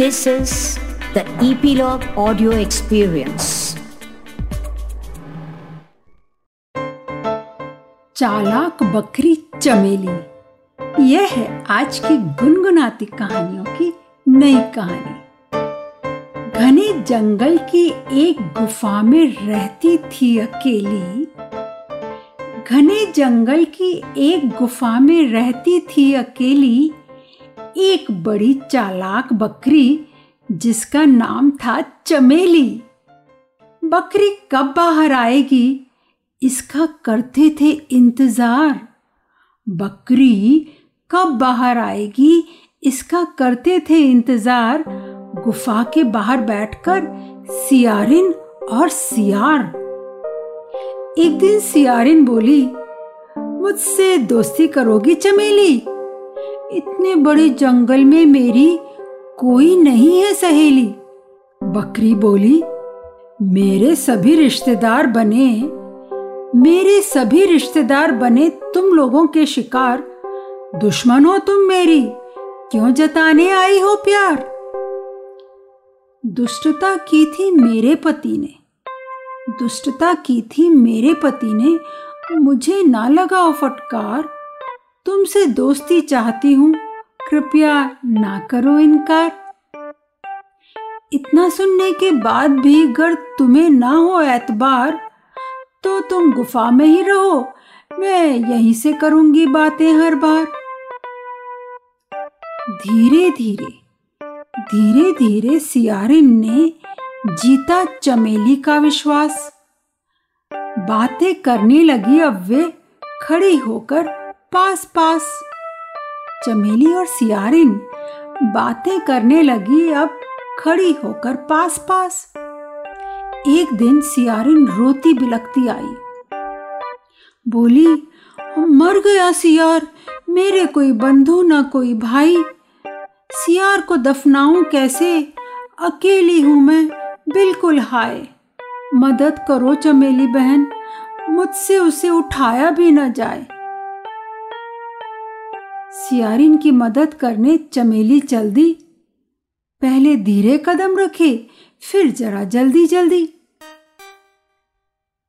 This is the Epilogue Audio Experience. चालाक बकरी चमेली। यह है आज की गुनगुनाती कहानियों की नई कहानी। घने जंगल की एक गुफा में रहती थी अकेली। घने जंगल की एक गुफा में रहती थी अकेली। एक बड़ी चालाक बकरी, जिसका नाम था चमेली। बकरी कब बाहर आएगी? इसका करते थे इंतज़ार। बकरी कब बाहर आएगी? इसका करते थे इंतज़ार। गुफा के बाहर बैठकर सियारिन और सियार। एक दिन सियारिन बोली, मुझसे दोस्ती करोगी चमेली? इतने बड़े जंगल में मेरी कोई नहीं है सहेली। बकरी बोली, मेरे सभी रिश्तेदार बने, मेरे सभी रिश्तेदार बने तुम लोगों के शिकार। दुश्मन हो तुम मेरी, क्यों जताने आई हो प्यार? दुष्टता की थी मेरे पति ने। दुष्टता की थी मेरे पति ने। मुझे ना लगाओ फटकार तुमसे दोस्ती चाहती हूँ। कृपया ना करो इनकार। इतना सुनने के बाद भी अगर तुम्हें ना हो एतबार तो तुम गुफा में ही रहो। मैं यहीं से करूँगी बातें हर बार। धीरे धीरे धीरे धीरे सियारिन ने जीता चमेली का विश्वास। बातें करने लगी अब वे खड़ी होकर पास पास। चमेली और सियारिन बातें करने लगी, अब खड़ी होकर पास पास। एक दिन सियारिन रोती बिलकती आई। बोली मर गया सियार, मेरे कोई बंधु ना कोई भाई। सियार को दफनाऊं कैसे? अकेली हूँ मैं, बिल्कुल हाय। मदद करो चमेली बहन, मुझसे उसे उठाया भी न जाए। सियारिन की मदद करने चमेली चल दी पहले धीरे कदम रखे, फिर जरा जल्दी जल्दी।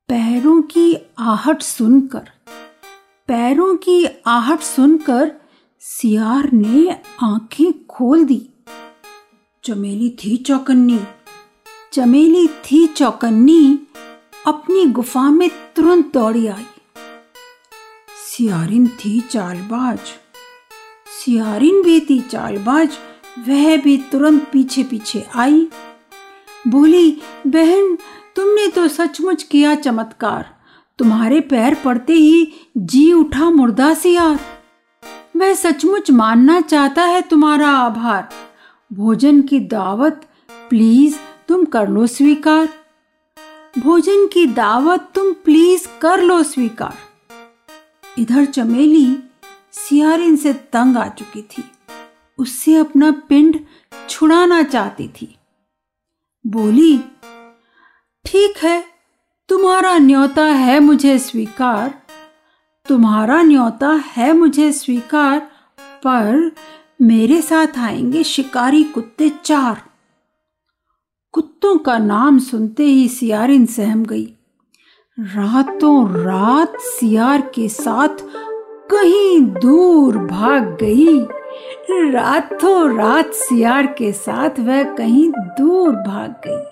पैरों की आहट सुनकर, पैरों की आहट सुनकर सियार ने आँखें खोल दी। चमेली थी चौकन्नी, चमेली थी चौकन्नी, अपनी गुफा में तुरंत दौड़ी आई। सियारिन थी चालबाज। सियारिन भी थी चालबाज, वह भी तुरंत पीछे पीछे आई। बोली, बहन, तुमने तो सचमुच किया चमत्कार। तुम्हारे पैर पड़ते ही जी उठा मुर्दा सियार। वह सचमुच मानना चाहता है तुम्हारा आभार। भोजन की दावत, प्लीज़ तुम कर लो स्वीकार। भोजन की दावत तुम प्लीज़ कर लो स्वीकार। इधर चमेली सियारिन से तंग आ चुकी थी। उससे अपना पिंड छुड़ाना चाहती थी। बोली, ठीक है, तुम्हारा न्योता है मुझे स्वीकार। तुम्हारा न्योता है मुझे स्वीकार, पर मेरे साथ आएँगे शिकारी कुत्ते चार। कुत्तों का नाम सुनते ही सियारिन सहम गई। रातों रात सियार के साथ कहीं दूर भाग गई। रातों रात सियार के साथ वह कहीं दूर भाग गई।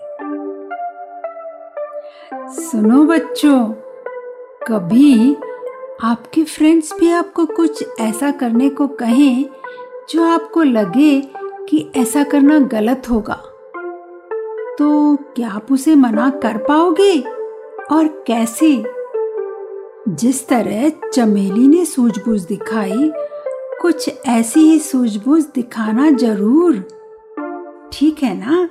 सुनो बच्चों, कभी आपके फ्रेंड्स भी आपको कुछ ऐसा करने को कहें जो आपको लगे कि ऐसा करना गलत होगा? तो क्या आप उसे मना कर पाओगे? और कैसे? जिस तरह चमेली ने सूझबूझ दिखाई, कुछ ऐसी ही सूझबूझ दिखाना ज़रूर। ठीक है ना?